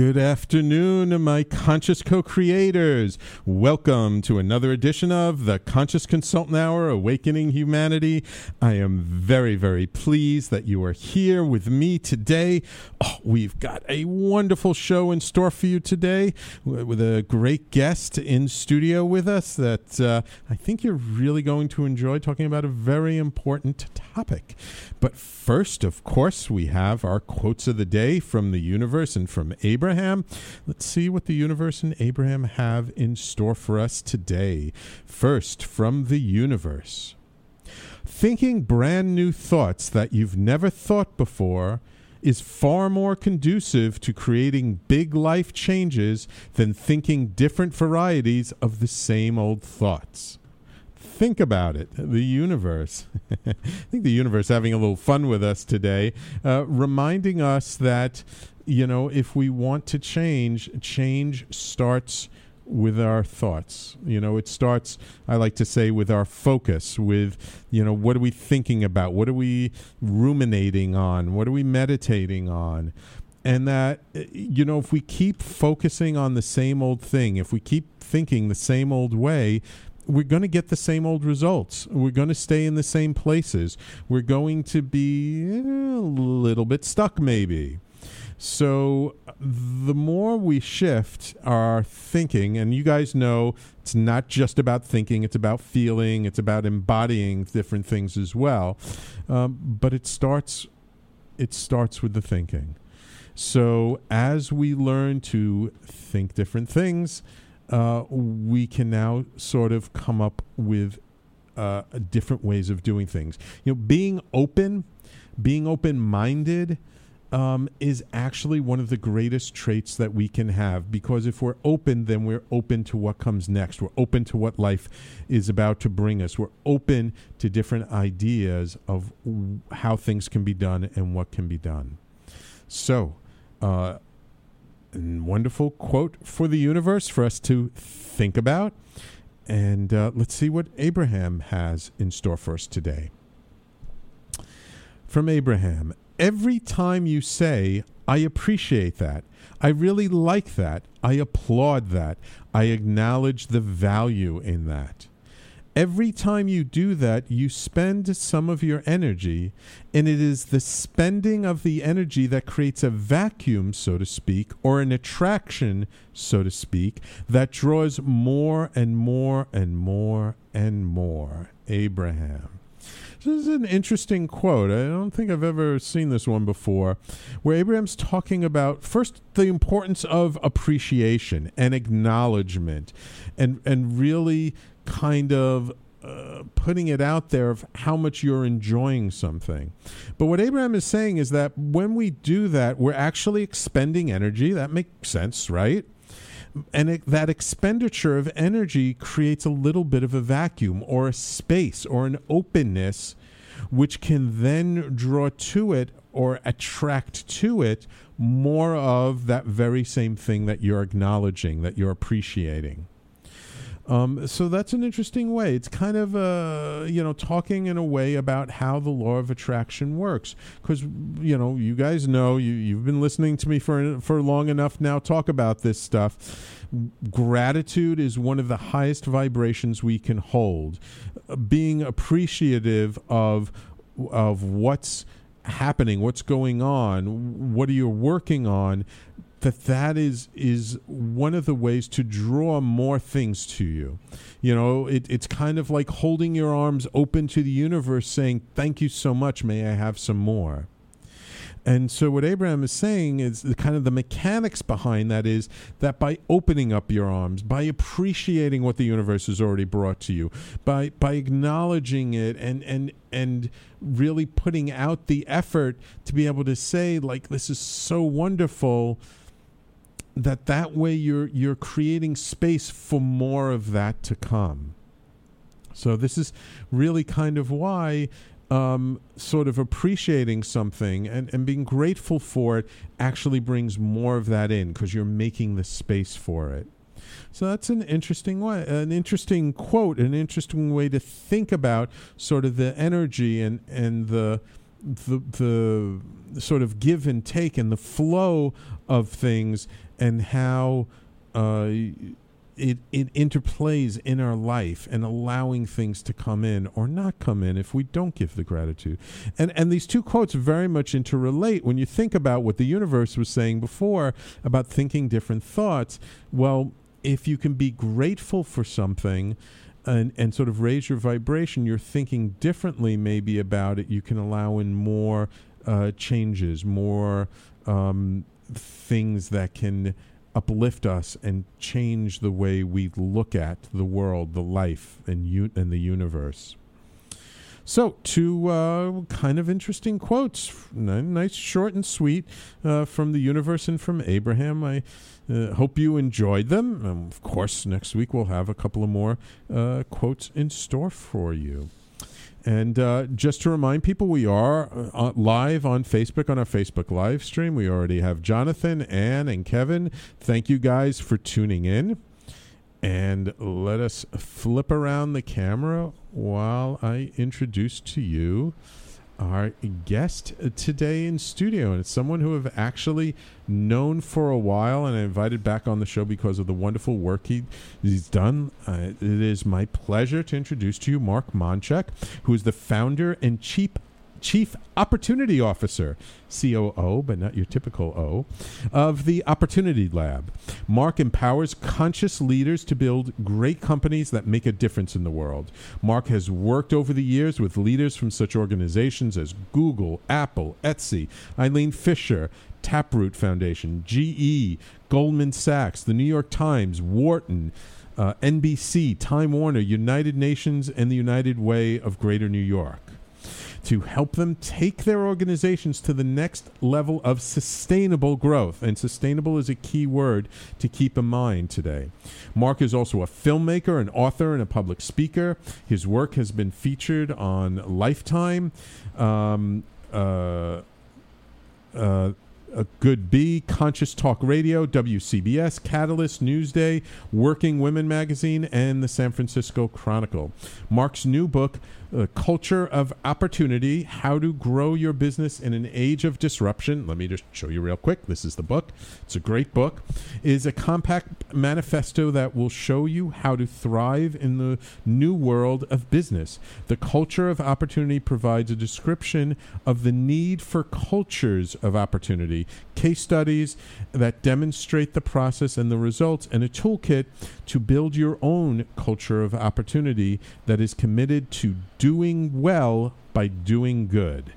Good afternoon, my conscious co creators. Welcome to another edition of the Conscious Consultant Hour Awakening Humanity. I am very, very pleased that you are here with me today. Oh, we've got a wonderful show in store for you today with a great guest in studio with us that uh, I think you're really going to enjoy talking about a very important topic. But first, of course, we have our quotes of the day from the universe and from Abraham. Let's see what the universe and Abraham have in store for us today. First, from the universe. Thinking brand new thoughts that you've never thought before is far more conducive to creating big life changes than thinking different varieties of the same old thoughts think about it. The universe. I think the universe having a little fun with us today, uh, reminding us that, you know, if we want to change, change starts with our thoughts. You know, it starts, I like to say, with our focus, with, you know, what are we thinking about? What are we ruminating on? What are we meditating on? And that, you know, if we keep focusing on the same old thing, if we keep thinking the same old way, we're going to get the same old results. We're going to stay in the same places. We're going to be eh, a little bit stuck, maybe. So, the more we shift our thinking, and you guys know it's not just about thinking, it's about feeling, it's about embodying different things as well. Um, but it starts, it starts with the thinking. So, as we learn to think different things, uh, we can now sort of come up with uh, different ways of doing things. You know, being open, being open minded. Um, is actually one of the greatest traits that we can have because if we're open, then we're open to what comes next. We're open to what life is about to bring us. We're open to different ideas of w- how things can be done and what can be done. So, uh, wonderful quote for the universe for us to think about. And uh, let's see what Abraham has in store for us today. From Abraham Every time you say, I appreciate that, I really like that, I applaud that, I acknowledge the value in that every time you do that, you spend some of your energy, and it is the spending of the energy that creates a vacuum, so to speak, or an attraction, so to speak, that draws more and more and more and more. Abraham. This is an interesting quote. I don't think I've ever seen this one before, where Abraham's talking about first the importance of appreciation and acknowledgement, and and really kind of uh, putting it out there of how much you're enjoying something. But what Abraham is saying is that when we do that, we're actually expending energy. That makes sense, right? And it, that expenditure of energy creates a little bit of a vacuum or a space or an openness, which can then draw to it or attract to it more of that very same thing that you're acknowledging, that you're appreciating. Um, so that's an interesting way. It's kind of uh, you know talking in a way about how the law of attraction works. Because you know you guys know you you've been listening to me for for long enough now. Talk about this stuff. Gratitude is one of the highest vibrations we can hold. Uh, being appreciative of of what's happening, what's going on, what are you working on, that that is is one of the ways to draw more things to you. You know it, it's kind of like holding your arms open to the universe saying thank you so much. May i have some more? And so what Abraham is saying is the kind of the mechanics behind that is that by opening up your arms, by appreciating what the universe has already brought to you, by by acknowledging it and and and really putting out the effort to be able to say like this is so wonderful that that way you're you're creating space for more of that to come. So this is really kind of why um, sort of appreciating something and, and being grateful for it actually brings more of that in because you're making the space for it. So that's an interesting way, an interesting quote, an interesting way to think about sort of the energy and and the the the sort of give and take and the flow of things and how uh, it it interplays in our life and allowing things to come in or not come in if we don't give the gratitude. And and these two quotes very much interrelate when you think about what the universe was saying before about thinking different thoughts. Well, if you can be grateful for something and, and sort of raise your vibration, you're thinking differently maybe about it. You can allow in more uh, changes, more um, things that can uplift us and change the way we look at the world, the life, and, and the universe. So, two uh, kind of interesting quotes, nice, short, and sweet, uh, from the universe and from Abraham. I uh, hope you enjoyed them. Um, of course, next week we'll have a couple of more uh, quotes in store for you. And uh, just to remind people, we are uh, live on Facebook on our Facebook live stream. We already have Jonathan, Ann, and Kevin. Thank you guys for tuning in. And let us flip around the camera while I introduce to you our guest today in studio, and it's someone who I've actually known for a while, and I invited back on the show because of the wonderful work he, he's done. Uh, it is my pleasure to introduce to you Mark Monchek, who is the founder and chief Chief Opportunity Officer, COO, but not your typical O, of the Opportunity Lab. Mark empowers conscious leaders to build great companies that make a difference in the world. Mark has worked over the years with leaders from such organizations as Google, Apple, Etsy, Eileen Fisher, Taproot Foundation, GE, Goldman Sachs, the New York Times, Wharton, uh, NBC, Time Warner, United Nations, and the United Way of Greater New York to help them take their organizations to the next level of sustainable growth. And sustainable is a key word to keep in mind today. Mark is also a filmmaker, an author, and a public speaker. His work has been featured on Lifetime. Um, uh, uh, a Good B, Conscious Talk Radio, WCBS, Catalyst, Newsday, Working Women Magazine, and the San Francisco Chronicle. Mark's new book, the culture of opportunity how to grow your business in an age of disruption. Let me just show you real quick. This is the book. It's a great book. Is a compact manifesto that will show you how to thrive in the new world of business. The culture of opportunity provides a description of the need for cultures of opportunity case studies that demonstrate the process and the results and a toolkit to build your own culture of opportunity that is committed to doing well by doing good.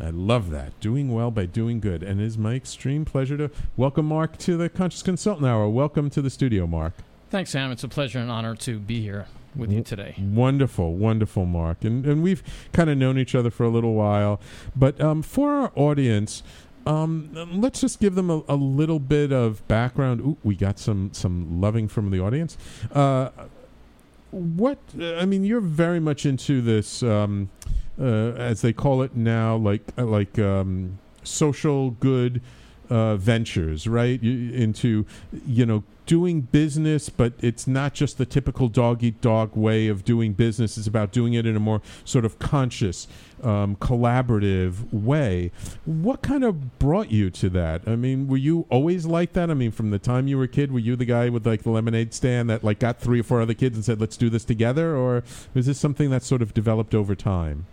I love that. Doing well by doing good. And it is my extreme pleasure to welcome Mark to the Conscious Consultant Hour. Welcome to the studio, Mark. Thanks, Sam. It's a pleasure and honor to be here with you today. Wonderful, wonderful, Mark. And, and we've kind of known each other for a little while. But um, for our audience, um, let's just give them a, a, little bit of background. Ooh, we got some some loving from the audience. Uh, what I mean, you're very much into this, um, uh, as they call it now, like uh, like um, social good uh, ventures, right? You, into you know doing business, but it's not just the typical dog eat dog way of doing business. It's about doing it in a more sort of conscious, um, collaborative way. What kind of brought you to that? I mean, were you always like that? I mean, from the time you were a kid, were you the guy with like the lemonade stand that like got three or four other kids and said, "Let's do this together," or was this something that sort of developed over time?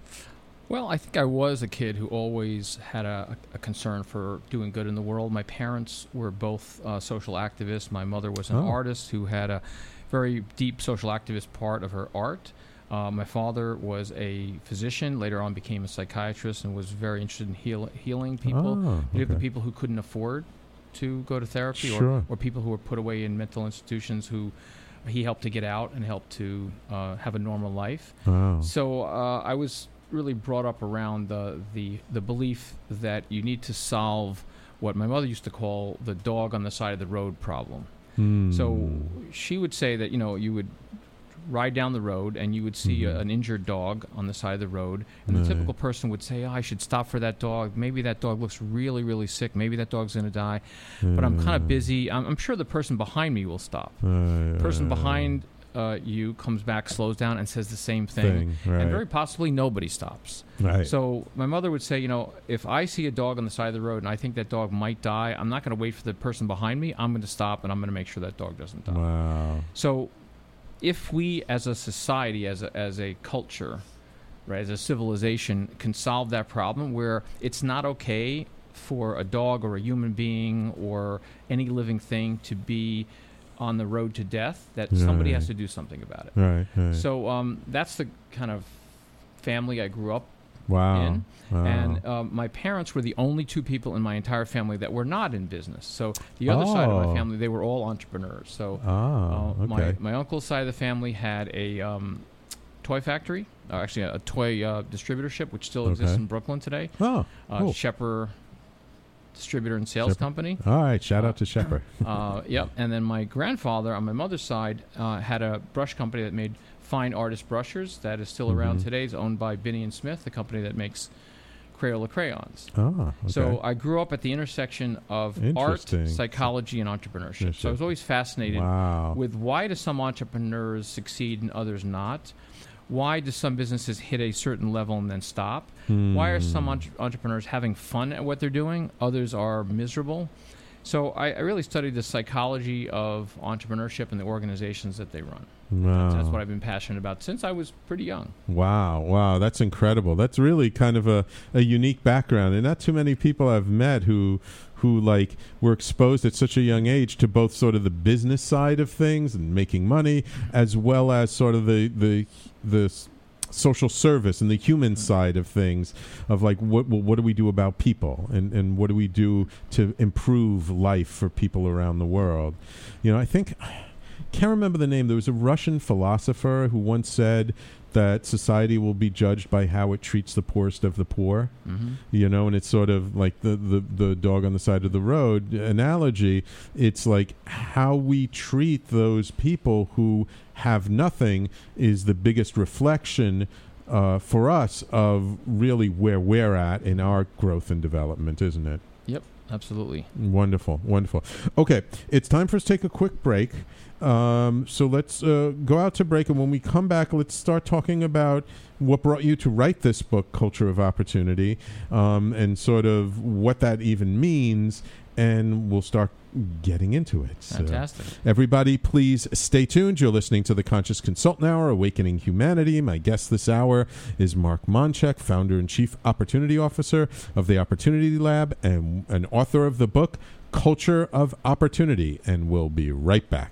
Well, I think I was a kid who always had a, a concern for doing good in the world. My parents were both uh, social activists. My mother was an oh. artist who had a very deep social activist part of her art. Uh, my father was a physician, later on became a psychiatrist, and was very interested in heal- healing people, oh, okay. the people who couldn't afford to go to therapy, sure. or, or people who were put away in mental institutions who he helped to get out and help to uh, have a normal life. Oh. So uh, I was really brought up around the, the, the belief that you need to solve what my mother used to call the dog on the side of the road problem. Mm. So she would say that, you know, you would ride down the road and you would see mm-hmm. a, an injured dog on the side of the road and right. the typical person would say oh, i should stop for that dog maybe that dog looks really really sick maybe that dog's going to die but i'm kind of busy I'm, I'm, sure the person behind me will stop person behind uh, you comes back, slows down, and says the same thing, Thing, and very possibly nobody stops. Right. So my mother would say, you know, if I see a dog on the side of the road and I think that dog might die, I'm not going to wait for the person behind me. I'm going to stop and I'm going to make sure that dog doesn't die. wow. So, if we as a society, as a, as a culture, right, as a civilization, can solve that problem where it's not okay for a dog or a human being or any living thing to be on the road to death, that somebody Right. has to do something about it. Right. right. So um, that's the kind of family I grew up wow. in. Wow. And um, my parents were the only two people in my entire family that were not in business. So the other side of Oh. my family, they were all entrepreneurs. So ah, uh, okay. my, my uncle's side of the family had a um, toy factory, uh, actually a, toy uh, distributorship, which still exists in Brooklyn today. oh, Uh, cool. Shepper Distributor and Sales Shepper. Company. All right. Shout out to Shepard. Uh, yep. And then my grandfather on my mother's side uh, had a brush company that made fine artist brushers that is still around Mhm. today. It's owned by Binney and Smith, the company that makes Crayola crayons. Ah, okay. So I grew up at the intersection of art, psychology, and entrepreneurship. So I was always fascinated wow. with why do some entrepreneurs succeed and others not? Why do some businesses hit a certain level and then stop? Why are some Hmm. entre- entrepreneurs having fun at what they're doing? Others are miserable. So I, I really studied the psychology of entrepreneurship and the organizations that they run. Wow. That's what I've been passionate about since I was pretty young. Wow, wow, that's incredible. That's really kind of a, a unique background, and not too many people I've met who who like were exposed at such a young age to both sort of the business side of things and making money, as well as sort of the the the social service and the human mm-hmm. side of things of like what well, what do we do about people and and what do we do to improve life for people around the world you know i think can't remember the name. There was a Russian philosopher who once said that society will be judged by how it treats the poorest of the poor. Mm-hmm. You know, and it's sort of like the, the, the dog on the side of the road analogy. It's like how we treat those people who have nothing is the biggest reflection uh, for us of really where we're at in our growth and development, isn't it? Yep, absolutely. Wonderful, wonderful. Okay, it's time for us to take a quick break. Um, so let's uh, go out to break, and when we come back, let's start talking about what brought you to write this book, Culture of Opportunity, um, and sort of what that even means, and we'll start getting into it. So- Fantastic. Everybody, please stay tuned. You're listening to the Conscious Consultant Hour, Awakening Humanity. My guest this hour is Mark Monchek, founder and chief opportunity officer of the Opportunity Lab and an author of the book Culture of Opportunity. And we'll be right back.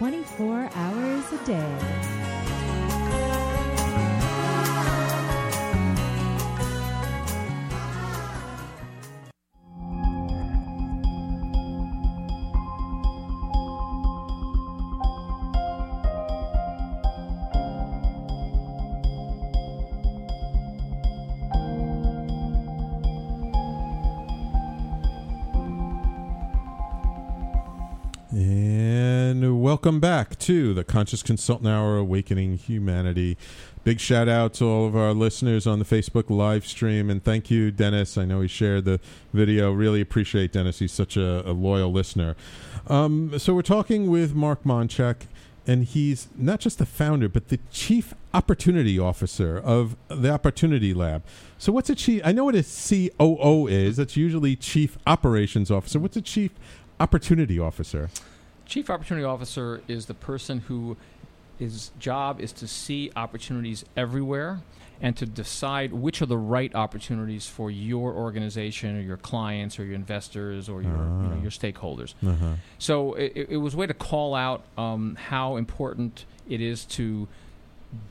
24 hours a day. Welcome back to the Conscious Consultant Hour Awakening Humanity. Big shout out to all of our listeners on the Facebook live stream. And thank you, Dennis. I know he shared the video. Really appreciate Dennis. He's such a, a loyal listener. Um, so we're talking with Mark Monchek, and he's not just the founder, but the chief opportunity officer of the Opportunity Lab. So what's a chief? I know what a COO is. That's usually chief operations officer. What's a chief opportunity officer? Chief Opportunity Officer is the person who his job is to see opportunities everywhere and to decide which are the right opportunities for your organization or your clients or your investors or your you know, Ah. your stakeholders. Uh-huh. So it, it- it was a way to call out um, how important it is to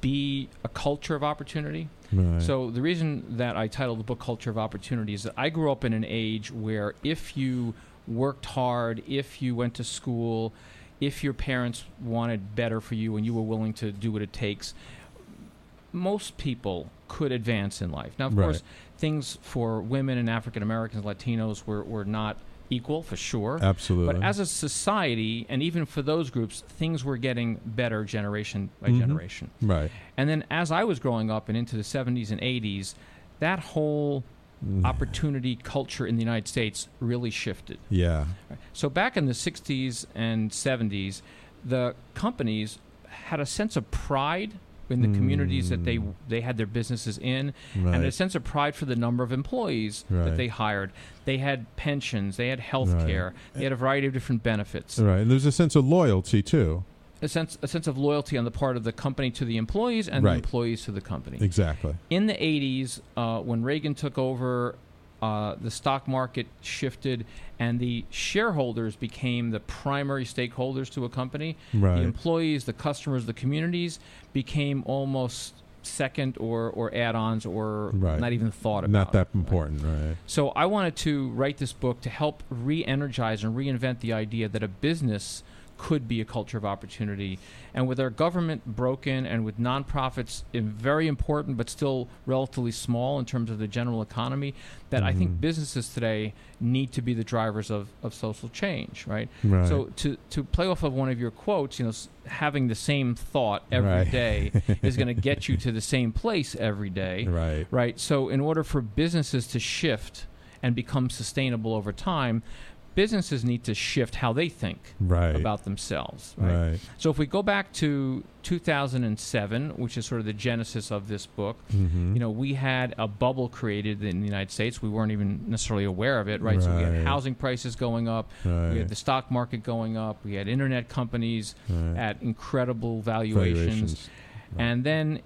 be a culture of opportunity. Right. So the reason that I titled the book "Culture of Opportunity" is that I grew up in an age where if you worked hard, if you went to school, if your parents wanted better for you and you were willing to do what it takes, most people could advance in life. Now, of Right. course, things for women and African Americans, Latinos were, were not equal for sure. Absolutely. But as a society, and even for those groups, things were getting better generation by Mhm. generation. right. And then as I was growing up and into the 70s and 80s, that whole. Opportunity culture in the United States really shifted. Yeah. So back in the 60s and 70s, the companies had a sense of pride in the communities that they Mm. they had their businesses in Right. and a sense of pride for the number of employees Right. that they hired. They had pensions, they had health care, they had a variety of different benefits. right. And there's a sense of loyalty too. A sense a sense of loyalty on the part of the company to the employees and Right. the employees to the company. Exactly. in the 80s, uh, when Reagan took over, uh, the stock market shifted, and the shareholders became the primary stakeholders to a company. Right. The employees, the customers, the communities became almost second or, or add-ons or Right. not even thought about. Not that right? important, right? So I wanted to write this book to help re-energize and reinvent the idea that a business could be a culture of opportunity. And with our government broken and with nonprofits in very important but still relatively small in terms of the general economy, that I think Mhm. businesses today need to be the drivers of, of social change, right? Right. So to, to play off of one of your quotes, you know, s- having the same thought every Right. day is going to get you to the same place every day right. right? So, in order for businesses to shift and become sustainable over time, businesses need to shift how they think Right. about themselves, right? Right. So, if we go back to 2007, which is sort of the genesis of this book, Mhm. you know, we had a bubble created in the United States. We weren't even necessarily aware of it, right? So, we had housing prices going up, right. we had the stock market going up, we had internet companies right. at incredible valuations. Valuations. Right. And then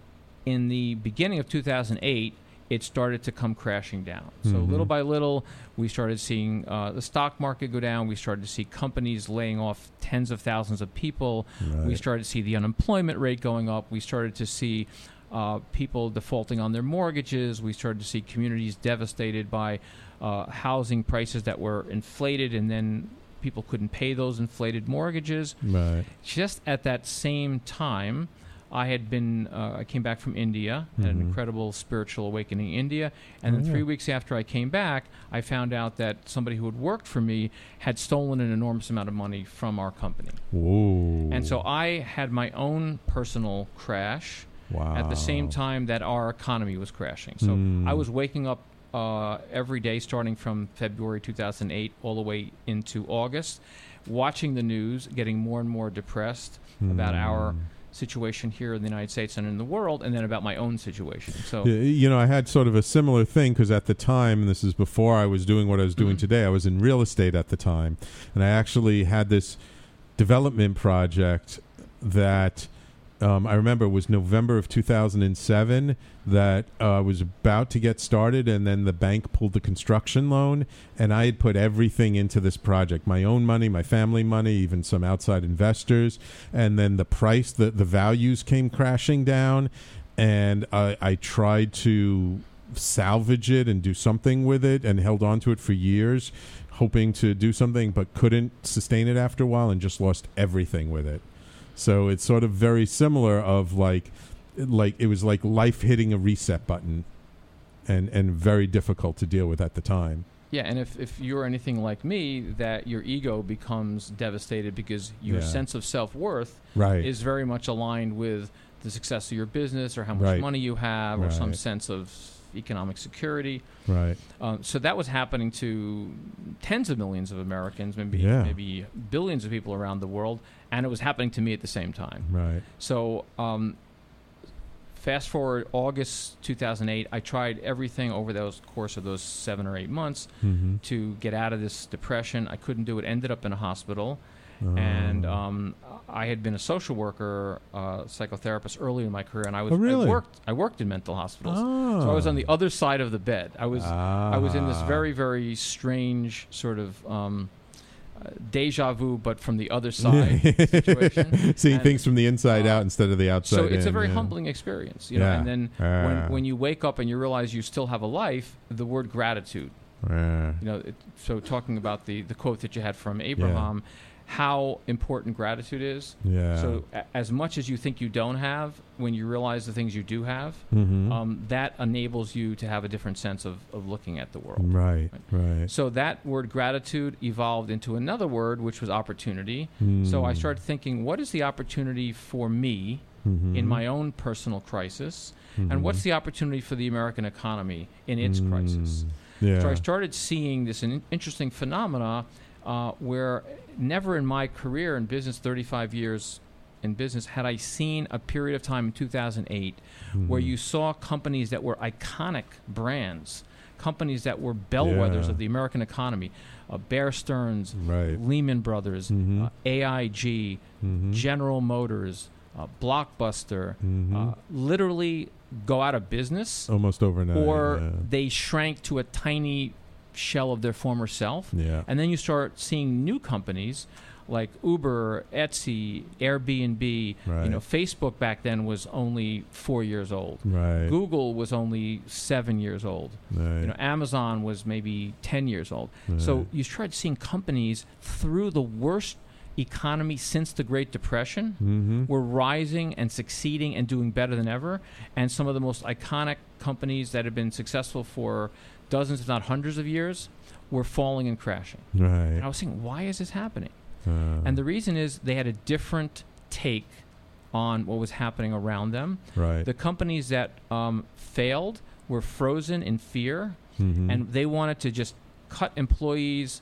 in the beginning of 2008, it started to come crashing down. So Mhm. little by little, we started seeing uh, the stock market go down. We started to see companies laying off tens of thousands of people. We started to see the unemployment rate going up. We started to see uh, people defaulting on their mortgages. We started to see communities devastated by uh, housing prices that were inflated, and then people couldn't pay those inflated mortgages Right. just at that same time, I had been, uh, I came back from India, had an Mhm. incredible spiritual awakening in India. And Oh, then yeah. three weeks after I came back, I found out that somebody who had worked for me had stolen an enormous amount of money from our company. Whoa. And so I had my own personal crash wow. at the same time that our economy was crashing. So Mm. I was waking up uh, every day starting from February 2008 all the way into August, watching the news, getting more and more depressed about our Mm. Situation here in the United States and in the world, and then about my own situation. So, You know, I had sort of a similar thing because at the time, and this is before I was doing what I was doing Mhm. today, I was in real estate at the time. And I actually had this development project that um, I remember it was November of 2007 that uh, was about to get started, and then the bank pulled the construction loan, and I had put everything into this project my own money, my family money, even some outside investors. And then the price, the, the values came crashing down, and I, I tried to salvage it and do something with it and held on to it for years hoping to do something but couldn't sustain it after a while and just lost everything with it so it's sort of very similar of like like it was like life hitting a reset button and and very difficult to deal with at the time yeah, and if, if you're anything like me, that your ego becomes devastated because your Yeah. sense of self worth right is very much aligned with the success of your business or how much Right. money you have or some sense of economic security. right Um, so that was happening to tens of millions of Americans, maybe Yeah. maybe billions of people around the world, and it was happening to me at the same time. right So um, fast forward August 2008, I tried everything over those course of those seven or eight months mm-hmm. to get out of this depression. I couldn't do it. Ended up in a hospital, and Oh. um, I had been a social worker, uh, psychotherapist early in my career, and I was Oh, really? I worked I worked in mental hospitals, so I was on the other side of the bed. I was I was in this Ah. very very strange sort of. Um, uh, deja vu, but from the other side situation. Seeing And- things from the inside uh, out instead of the outside. so it's a very yeah. humbling experience, you know. Yeah. And then Yeah. when when you wake up and you realize you still have a life, the word gratitude. Yeah. You know, it, so talking about the the quote that you had from Abraham, how important gratitude is. Yeah. So a, as much as you think you don't have, when you realize the things you do have, Mhm. um, that enables you to have a different sense of, of looking at the world. right. Right. So that word gratitude evolved into another word, which was opportunity. So I Mm. started thinking, what is the opportunity for me Mhm. in my own personal crisis, Mhm. and what's the opportunity for the American economy in its crisis? Mm. Yeah. So I started seeing this an interesting phenomena uh, where never in my career in business, 35 years in business, had I seen a period of time in 2008 where Mhm. you saw companies that were iconic brands, companies that were bellwethers Yeah. of the American economy, uh, Bear Stearns, Right. Lehman Brothers, Mhm. uh, AIG, Mhm. General Motors, uh, Blockbuster, uh, literally go out of business, Almost overnight. or yeah. they shrank to a tiny shell of their former self. Yeah. And then you start seeing new companies like Uber, Etsy, Airbnb. Right. You know, Facebook back then was only four years old. Right. Google was only seven years old. Right. You know, Amazon was maybe ten years old. So you start seeing companies through the worst economy since the Great Depression Mhm. were rising and succeeding and doing better than ever. And some of the most iconic companies that have been successful for dozens, if not hundreds of years, were falling and crashing. Right. And I was thinking, why is this happening? Uh, And the reason is they had a different take on what was happening around them. right. The companies that um, failed were frozen in fear, Mhm. and they wanted to just cut employees,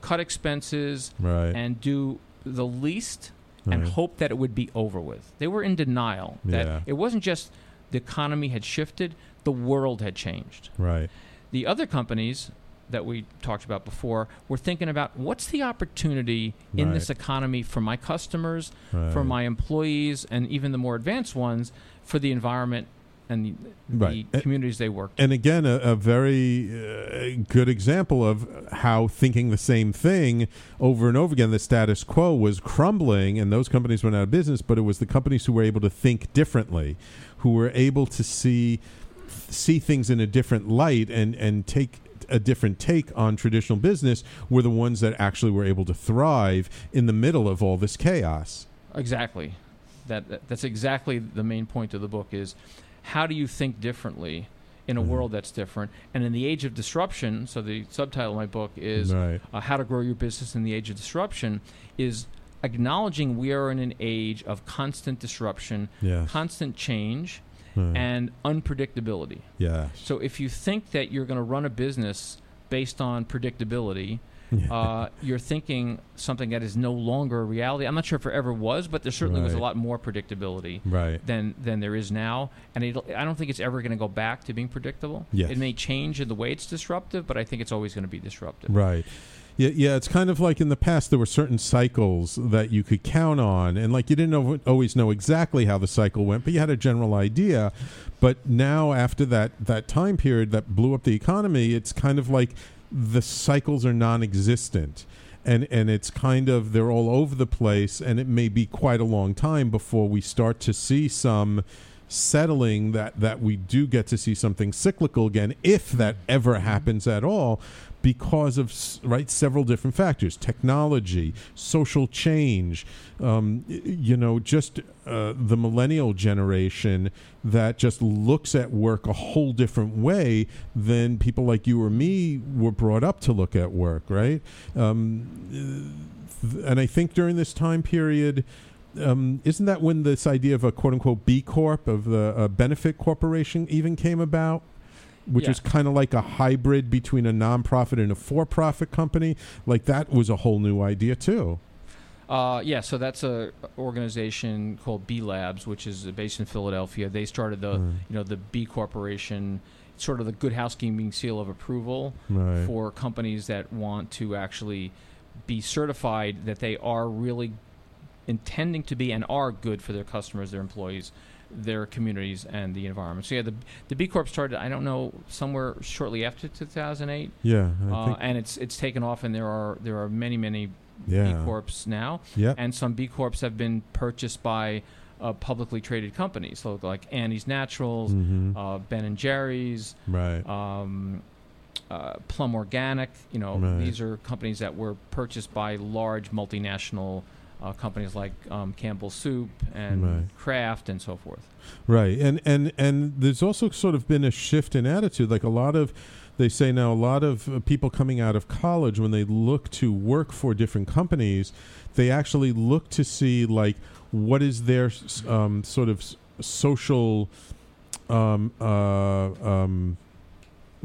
cut expenses, right. and do the least and hope that it would be over with. They were in denial that Yeah. it wasn't just the economy had shifted, the world had changed. right. The other companies that we talked about before were thinking about what's the opportunity in this economy for my customers, Right. for my employees, and even the more advanced ones for the environment and the, Right. the communities they work. In. And again, a, a very uh, good example of how thinking the same thing over and over again, the status quo was crumbling, and those companies went out of business. But it was the companies who were able to think differently, who were able to see see things in a different light and and take a different take on traditional business were the ones that actually were able to thrive in the middle of all this chaos. Exactly. That, that that's exactly the main point of the book is how do you think differently in a Mhm. world that's different and in the age of disruption so the subtitle of my book is right. uh, how to grow your business in the age of disruption is acknowledging we are in an age of constant disruption Yeah. constant change Right. and unpredictability yeah. so if you think that you're going to run a business based on predictability uh, you're thinking something that is no longer a reality. I'm not sure if it ever was, but there certainly was a lot more predictability right. than than there is now, and I don't think it's ever going to go back to being predictable. Yes. It may change in the way it's disruptive, but I think it's always going to be disruptive. Right. Yeah, yeah, it's kind of like in the past there were certain cycles that you could count on, and like you didn't always know exactly how the cycle went, but you had a general idea. But now, after that that time period that blew up the economy, it's kind of like the cycles are non-existent, and and it's kind of they're all over the place, and it may be quite a long time before we start to see some settling that that we do get to see something cyclical again if that ever happens at all because of right several different factors technology social change um, you know just uh, the millennial generation that just looks at work a whole different way than people like you or me were brought up to look at work right um, and I think during this time period um, isn't that when this idea of a quote unquote B Corp of the uh, benefit corporation even came about? Which Yeah. was kind of like a hybrid between a nonprofit and a for profit company. Like that was a whole new idea too. Uh, yeah, so that's a organization called B Labs, which is based in Philadelphia. They started the Mm. you know the B Corporation, sort of the good housekeeping seal of approval Right. for companies that want to actually be certified that they are really intending to be and are good for their customers, their employees, their communities, and the environment. So yeah, the the B Corp started. I don't know somewhere shortly after 2008, Yeah, uh, and it's it's taken off, and there are there are many many yeah. B Corps now, Yep. and some B Corps have been purchased by uh, publicly traded companies, so like Annie's Naturals, Mhm. uh, Ben and Jerry's, right. um, uh, Plum Organic. You know, Right. these are companies that were purchased by large multinational uh, companies like um, Campbell Soup and Right. Kraft and so forth. Right, and and and there's also sort of been a shift in attitude. Like a lot of, they say now, a lot of uh, people coming out of college when they look to work for different companies, they actually look to see like what is their um, sort of social, um, uh, um,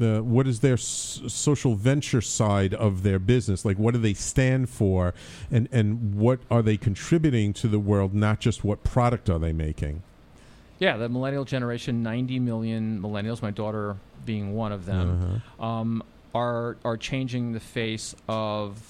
uh, what is their s- social venture side of their business? Like, what do they stand for, and and what are they contributing to the world? Not just what product are they making. Yeah, the millennial generation, 90 million millennials, my daughter being one of them, Uh-huh. um, are are changing the face of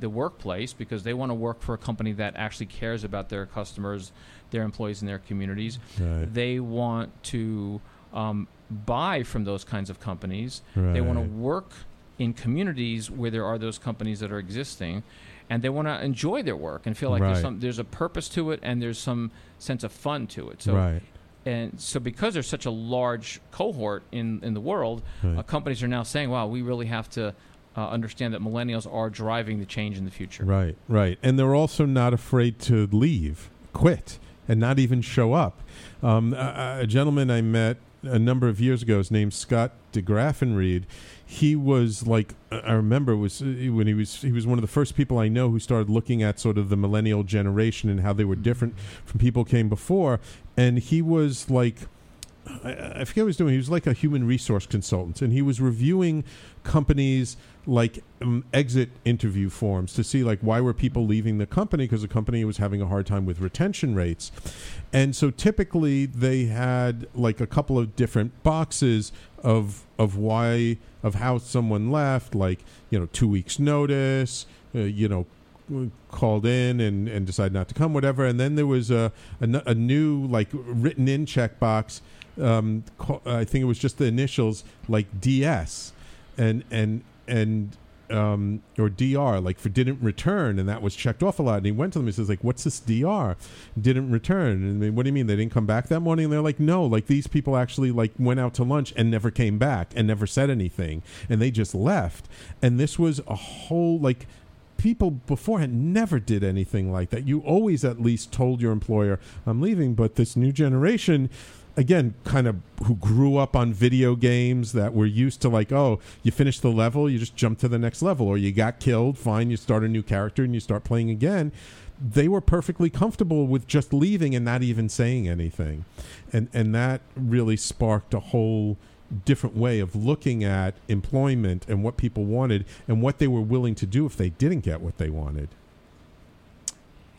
the workplace because they want to work for a company that actually cares about their customers, their employees, and their communities. Right. They want to um, buy from those kinds of companies. They want to work in communities where there are those companies that are existing, and they want to enjoy their work and feel like Right. there's some there's a purpose to it and there's some sense of fun to it. So right. and so because there's such a large cohort in in the world, Right. uh, companies are now saying, "Wow, we really have to." Uh, understand that millennials are driving the change in the future. Right, right. And they're also not afraid to leave, quit, and not even show up. Um, a, a gentleman I met a number of years ago His named Scott DeGraffenreid. He was like I remember it was uh, when he was he was one of the first people I know who started looking at sort of the millennial generation and how they were different from people came before, and he was like I, I forget what he was doing. He was like a human resource consultant, and he was reviewing companies like um, exit interview forms to see like why were people leaving the company because the company was having a hard time with retention rates, and so typically they had like a couple of different boxes of of why of how someone left, like you know two weeks notice, uh, you know called in and, and decided not to come, whatever. And then there was a a new like written in checkbox. Um, I think it was just the initials like DS and and and um, or DR like for didn't return, and that was checked off a lot. And he went to them. He says like, "What's this DR? Didn't return." And what do you mean they didn't come back that morning? And they're like, "No, like these people actually like went out to lunch and never came back and never said anything, and they just left." And this was a whole like people beforehand never did anything like that. You always at least told your employer, I'm leaving, but this new generation again kind of who grew up on video games that were used to like oh you finish the level you just jump to the next level or you got killed fine you start a new character and you start playing again they were perfectly comfortable with just leaving and not even saying anything and and that really sparked a whole different way of looking at employment and what people wanted and what they were willing to do if they didn't get what they wanted.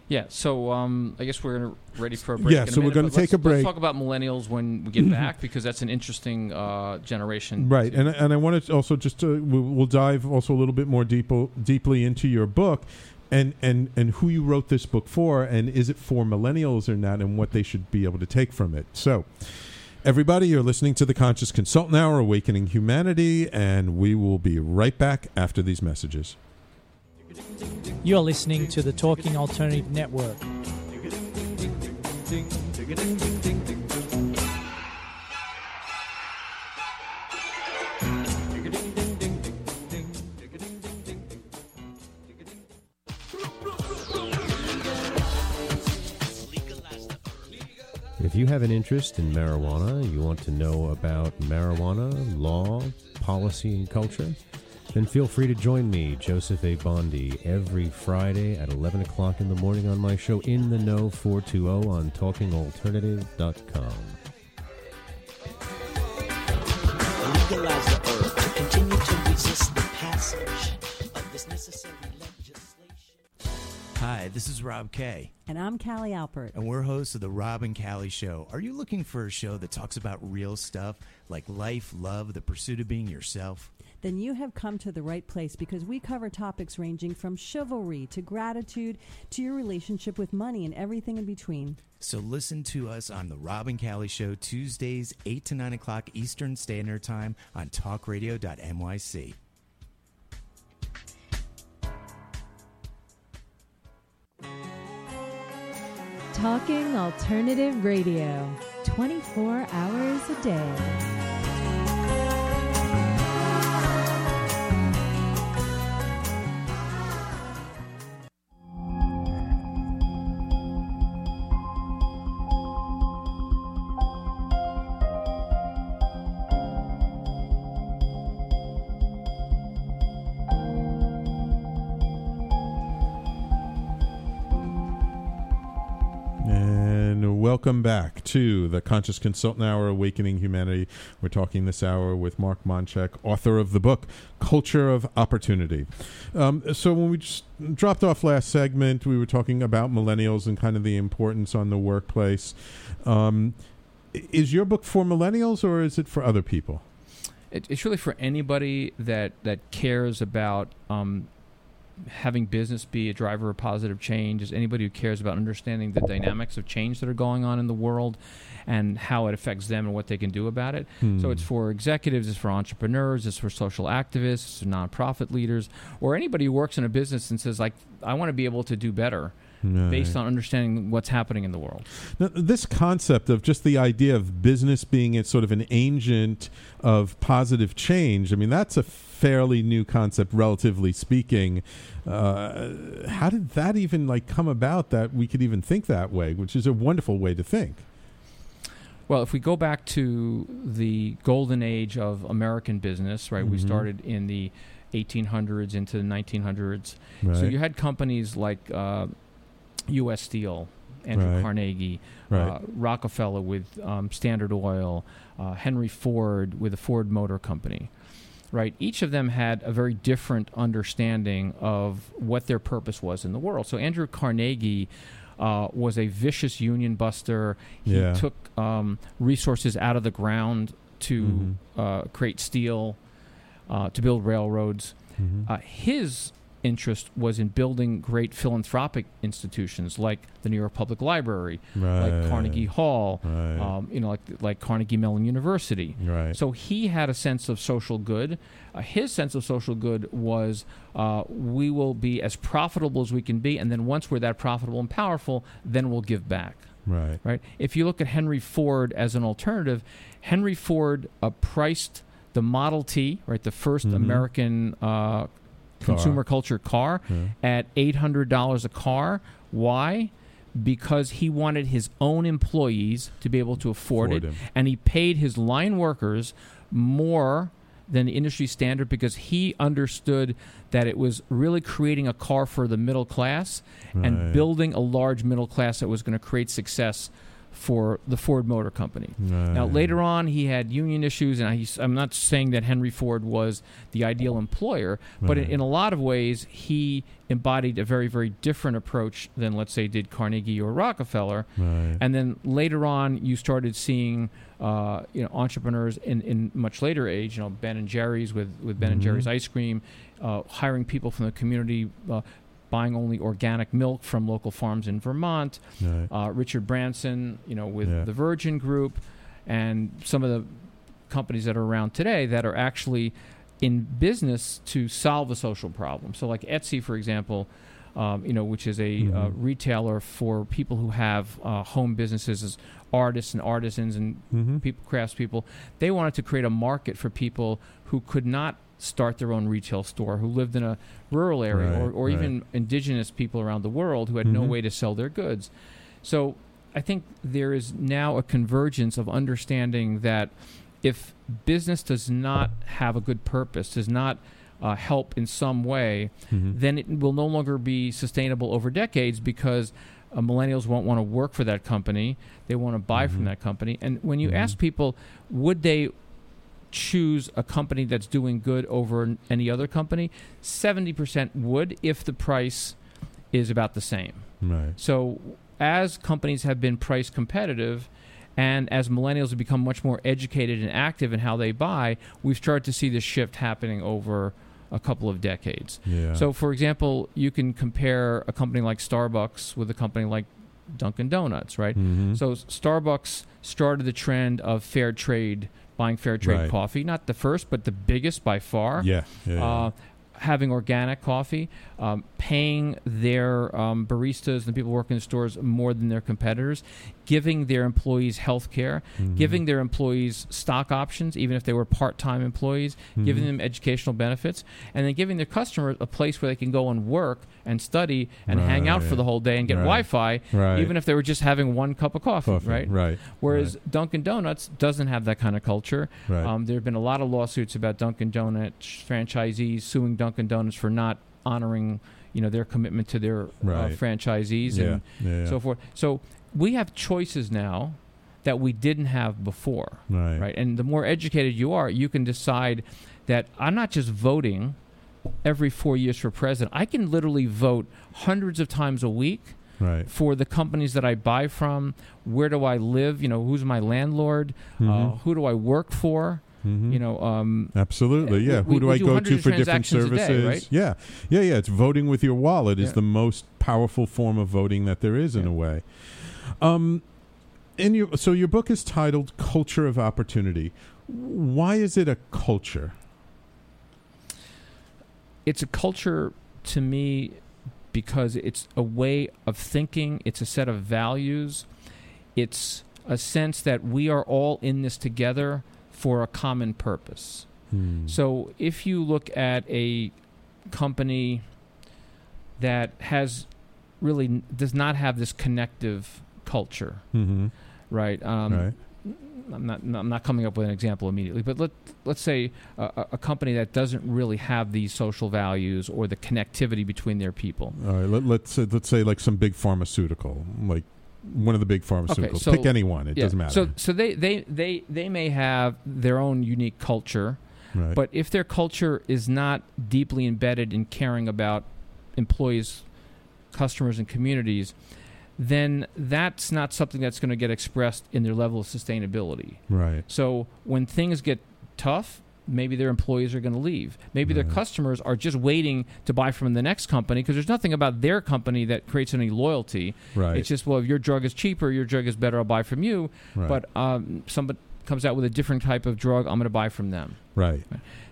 Yeah, so um, I guess we're ready for a break. Yeah, so we're gonna take a break. Let's talk about millennials when we get back because that's an interesting uh, generation. Right, and and I wanted to also just to we'll, we'll dive also a little bit more deep, deeply into your book, and and and who you wrote this book for, and is it for millennials or not, and what they should be able to take from it. So. Everybody, you're listening to the Conscious Consultant Hour, Awakening Humanity, and we will be right back after these messages. You're listening to the Talking Alternative Network. If you have an interest in marijuana, you want to know about marijuana, law, policy, and culture, then feel free to join me, Joseph A. Bondy, every Friday at 11 o'clock in the morning on my show In the Know 420 on TalkingAlternative.com. legalize the herb to continue to resist the passage of this necessary legislation. Hi, this is Rob Kay, And I'm Callie Alpert. and we're hosts of the Rob and Callie Show. Are you looking for a show that talks about real stuff like life, love, the pursuit of being yourself? Then you have come to the right place because we cover topics ranging from chivalry to gratitude to your relationship with money and everything in between. So listen to us on the Rob and Callie Show Tuesdays, 8 to 9 o'clock Eastern Standard Time on talkradio.nyc. Talking Alternative Radio. 24 hours a day. Welcome back to the Conscious Consultant Hour, Awakening Humanity. We're talking this hour with Mark Monchek, author of the book Culture of Opportunity. Um, so, when we just dropped off last segment, we were talking about millennials and kind of the importance on the workplace. Um, is your book for millennials or is it for other people? It, it's really for anybody that that cares about um, having business be a driver of positive change. Is anybody who cares about understanding the dynamics of change that are going on in the world and how it affects them and what they can do about it. Hmm. So it's for executives, it's for entrepreneurs, it's for social activists, nonprofit leaders, or anybody who works in a business and says like, I want to be able to do better. Based on understanding what's happening in the world. Now, this concept of just the idea of business being a sort of an agent of positive change, I mean, that's a fairly new concept, relatively speaking. Uh, how did that even like come about that we could even think that way, which is a wonderful way to think? Well, if we go back to the golden age of American business, right? We Mhm. started in the 1800s into the 1900s. So you had companies like uh, U.S. Steel, Andrew Right. Carnegie, Right. uh, Rockefeller with um, Standard Oil, uh, Henry Ford with the Ford Motor Company. Right, each of them had a very different understanding of what their purpose was in the world. So Andrew Carnegie uh, was a vicious union buster. He Yeah. took um, resources out of the ground to Mhm. uh, create steel, uh, to build railroads. Mhm. Uh, his interest was in building great philanthropic institutions like the New York Public Library, Right. like Carnegie Hall, Right. um, you know, like like Carnegie Mellon University. Right. So he had a sense of social good. Uh, his sense of social good was uh, we will be as profitable as we can be, and then once we're that profitable and powerful, then we'll give back. Right. Right. If you look at Henry Ford as an alternative, Henry Ford uh, priced the Model T, right, the 1st Mhm. American uh, consumer culture car, Yeah. at eight hundred dollars a car. Why? Because he wanted his own employees to be able to afford, Afford it, him. and he paid his line workers more than the industry standard because he understood that it was really creating a car for the middle class Right. and building a large middle class that was going to create success for the Ford Motor Company. Now, Right. later on, he had union issues, and I, I'm not saying that Henry Ford was the ideal employer, but in, Right. in a lot of ways, he embodied a very, very different approach than, let's say, did Carnegie or Rockefeller. Right. And then later on, you started seeing, uh, you know, entrepreneurs in, in much later age. You know, Ben and Jerry's with with Ben and Mhm. Jerry's ice cream, uh, hiring people from the community. Uh, Buying only organic milk from local farms in Vermont, Right. uh, Richard Branson, you know, with Yeah. the Virgin Group, and some of the companies that are around today that are actually in business to solve a social problem. So, like Etsy, for example, um, you know, which is a uh, Mhm. retailer for people who have uh, home businesses as artists and artisans and Mhm. people, craftspeople. They wanted to create a market for people who could not start their own retail store, who lived in a rural area, or, Right, or right. even indigenous people around the world who had no Mhm. way to sell their goods. So I think there is now a convergence of understanding that if business does not have a good purpose, does not uh, help in some way, Mhm. then it will no longer be sustainable over decades because uh, millennials won't want to work for that company. They want to buy from Mhm. that company. And when you Mhm. ask people, would they choose a company that's doing good over any other company? 70% would if the price is about the same. Right. So as companies have been price competitive and as millennials have become much more educated and active in how they buy, we've started to see this shift happening over a couple of decades. Yeah. So for example, you can compare a company like Starbucks with a company like Dunkin' Donuts, right? Mhm. So Starbucks started the trend of fair trade, buying fair trade Right. coffee. Not the first, but the biggest by far. Yeah, yeah, yeah. Uh, having organic coffee, um, paying their um, baristas and the people working in the stores more than their competitors, giving their employees health care, Mhm. giving their employees stock options, even if they were part time employees, giving Mhm. them educational benefits, and then giving their customers a place where they can go and work and study and hang out for the whole day and get Right. Wi Fi, Right. even if they were just having one cup of coffee, Coffee, right? right, Whereas Dunkin' Donuts doesn't have that kind of culture. Right. Um, there have been a lot of lawsuits about Dunkin' Donuts franchisees suing Dunkin' Donuts for not honoring, you know, their commitment to their uh, franchisees Yeah, and yeah, so forth. So we have choices now that we didn't have before, Right. Right, and the more educated you are, you can decide that I'm not just voting every four years for president. I can literally vote hundreds of times a week Right. for the companies that I buy from. Where do I live? You know, who's my landlord? Uh, Mhm. who do I work for? Mhm. You know, um, Absolutely, yeah. we- Who do I do go to for different services? day, right? Yeah, yeah, yeah. It's voting with your wallet is the most powerful form of voting that there is, in a way. Um, in your so your book is titled "Culture of Opportunity." Why is it a culture? It's a culture to me because it's a way of thinking, it's a set of values, it's a sense that we are all in this together for a common purpose. Hmm. So if you look at a company that has really does not have this connective culture, Mhm. right? Um, Right. I'm not I'm not coming up with an example immediately, but let let's say a, a- company that doesn't really have these social values or the connectivity between their people. All right. Let, let's say, let's say like some big pharmaceutical, like one of the big pharmaceuticals. so- Pick anyone; It yeah, doesn't matter. So so they, they, they, they may have their own unique culture, Right. but if their culture is not deeply embedded in caring about employees, customers, and communities, then that's not something that's going to get expressed in their level of sustainability. Right. So when things get tough, maybe their employees are going to leave. Maybe their customers are just waiting to buy from the next company because there's nothing about their company that creates any loyalty. Right. It's just, well, if your drug is cheaper, your drug is better, I'll buy from you. Right. But um, somebody comes out with a different type of drug, I'm going to buy from them. Right.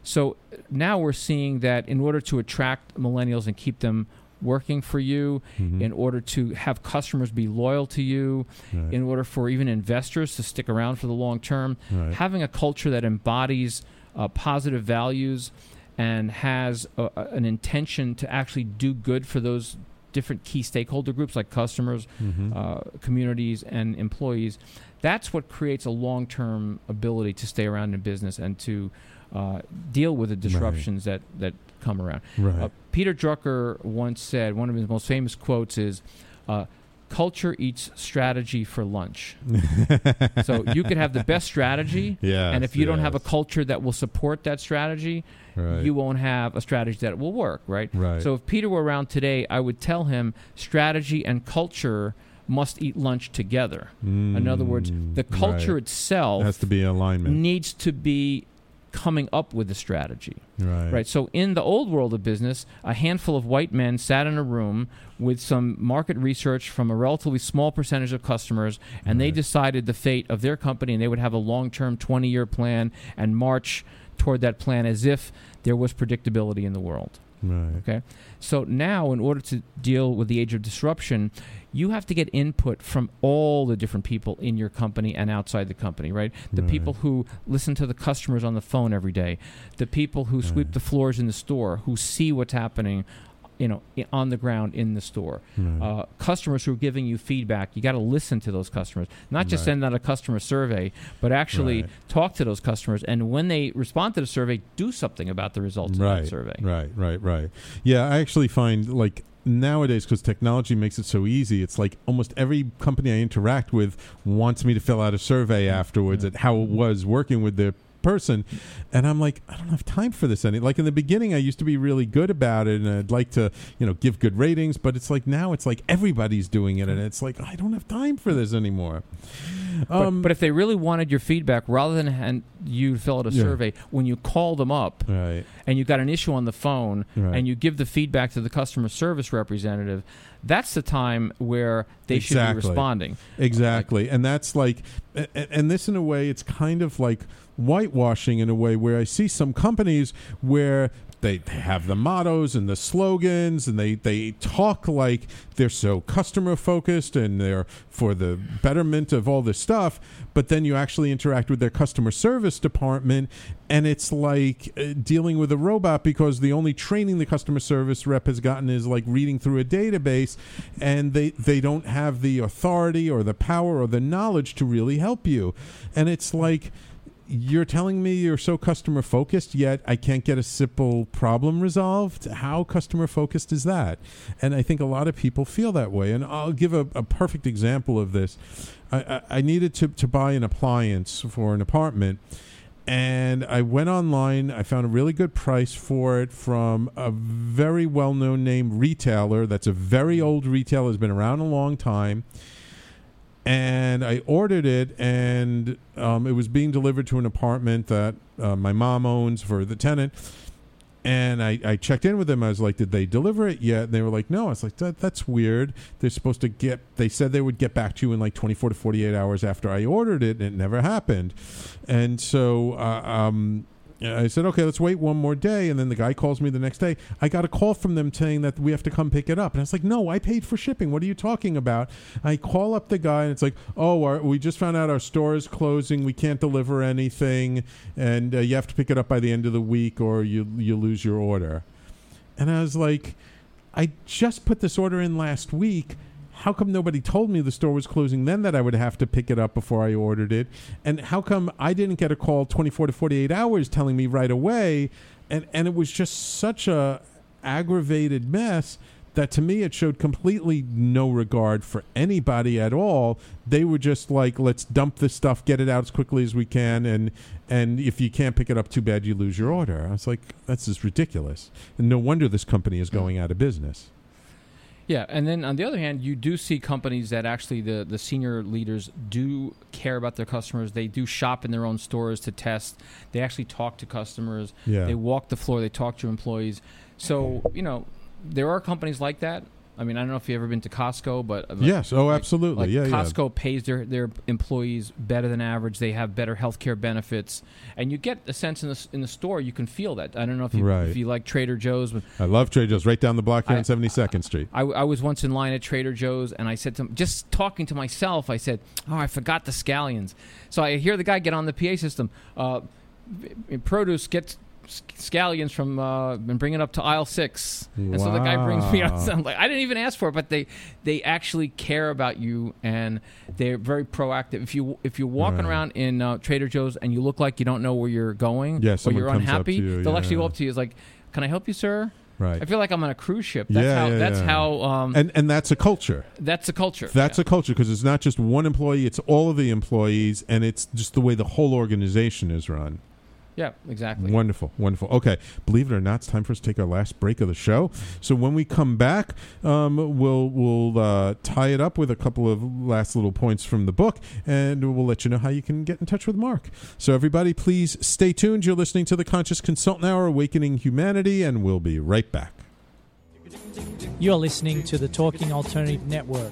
So now we're seeing that in order to attract millennials and keep them working for you, Mhm. in order to have customers be loyal to you, Right. in order for even investors to stick around for the long term, Right. having a culture that embodies uh, positive values and has a, an intention to actually do good for those different key stakeholder groups like customers, Mhm. uh, communities, and employees. That's what creates a long term ability to stay around in business and to uh, deal with the disruptions that, that come around. Right. Uh, Peter Drucker once said, one of his most famous quotes is, uh, Culture eats strategy for lunch. so you could have the best strategy, Yes, and if you don't have a culture that will support that strategy, Right. you won't have a strategy that will work, right? Right. So if Peter were around today, I would tell him strategy and culture must eat lunch together. In other words, the Mm, culture right. itself has to be alignment. needs to be coming up with the strategy. Right. Right. So in the old world of business, a handful of white men sat in a room with some market research from a relatively small percentage of customers, and they decided the fate of their company, and they would have a long-term 20-year plan and march toward that plan as if there was predictability in the world. Right. Okay. So now, in order to deal with the age of disruption, you have to get input from all the different people in your company and outside the company, right? The Right. people who listen to the customers on the phone every day, the people who sweep Right. the floors in the store, who see what's happening, you know, on the ground in the store. Right. Uh, customers who are giving you feedback, you got to listen to those customers, not just Right. send out a customer survey, but actually Right. talk to those customers. And when they respond to the survey, do something about the results of that survey. Right. Right. Right. Yeah, I actually find like nowadays because technology makes it so easy. It's like almost every company I interact with wants me to fill out a survey afterwards at how it was working with their person, and I'm like, I don't have time for this any. Like in the beginning, I used to be really good about it, and I'd like to, you know, give good ratings. But it's like now, it's like everybody's doing it, and it's like I don't have time for this anymore. But, Um, but if they really wanted your feedback, rather than hand you fill out a Yeah. survey, when you call them up right. and you got an issue on the phone Right. and you give the feedback to the customer service representative, that's the time where they should be responding. Exactly. And that's like, and this in a way, it's kind of like whitewashing in a way where I see some companies where they, have the mottos and the slogans and they, they talk like they're so customer focused and they're for the betterment of all this stuff. But then you actually interact with their customer service department and it's like uh, dealing with a robot because the only training the customer service rep has gotten is like reading through a database and they they don't have the authority or the power or the knowledge to really help you and it's like you're telling me you're so customer focused yet i can't get a simple problem resolved? How customer focused is that? And i think a lot of people feel that way. And i'll give a, a perfect example of this. I, I, I needed to, to buy an appliance for an apartment and I went online. I found a really good price for it from a very well known name retailer. That's a very old retailer, has been around a long time. And I ordered it, and um, it was being delivered to an apartment that uh, my mom owns for the tenant. And I, I checked in with them. I was like, "Did they deliver it yet?" And they were like, "No." I was like, that, "That's weird." They're supposed to get. They said they would get back to you in like 24 to 48 hours after I ordered it, and it never happened. And so uh, um, I said, "Okay, let's wait one more day." And then the guy calls me the next day. I got a call from them saying that we have to come pick it up, and I was like, "No, I paid for shipping. What are you talking about?" I call up the guy, and it's like, "Oh, our, we just found out our store is closing. We can't deliver anything, and uh, you have to pick it up by the end of the week, or you you lose your order." And I was like, I just put this order in last week. How come nobody told me the store was closing then that I would have to pick it up before I ordered it? And how come I didn't get a call 24 to 48 hours telling me right away? And and it was just such a aggravated mess that to me it showed completely no regard for anybody at all. They were just like, let's dump this stuff, get it out as quickly as we can, and and if you can't pick it up, too bad, you lose your order. I was like, that's just ridiculous. And no wonder this company is hmm. going out of business. Yeah, and then on the other hand, you do see companies that actually the, the senior leaders do care about their customers. They do shop in their own stores to test. They actually talk to customers. Yeah. They walk the floor. They talk to employees. So you know, there are companies like that. I mean, I don't know if you've ever been to Costco, but uh, Yes. Oh, like- absolutely. like Yeah, yeah. Costco pays their their employees better than average. They have better health care benefits, and you get a sense in the in the store. You can feel that. I don't know if you Right. if you like Trader Joe's. I love Trader Joe's right down the block here I- on 72nd Street. I, I was once in line at Trader Joe's, and I said to just talking to myself, I said, "Oh, I forgot the scallions." So I hear the guy get on the PA system. Uh, produce gets scallions from uh, and bring it up to aisle six. And so the guy brings me out. I'm like, I didn't even ask for it, but they they actually care about you and they're very proactive. If you if you're walking Right. around in uh, Trader Joe's and you look like you don't know where you're going, Yeah, or you're unhappy, you, they'll yeah. actually go up to you. It's like, "Can I help you, sir?" Right. I feel like I'm on a cruise ship. That's yeah, how. yeah, that's yeah. how. Um, and and that's a culture. that's a culture. That's a culture because it's not just one employee; it's all of the employees, and it's just the way the whole organization is run. Yeah, exactly. Wonderful, wonderful. Okay, believe it or not, it's time for us to take our last break of the show. So when we come back, um, we'll we'll uh, tie it up with a couple of last little points from the book, and we'll let you know how you can get in touch with Mark. So everybody, please stay tuned. You're listening to the Conscious Consultant Hour, Awakening Humanity, and we'll be right back. You're listening to the Talking Alternative Network.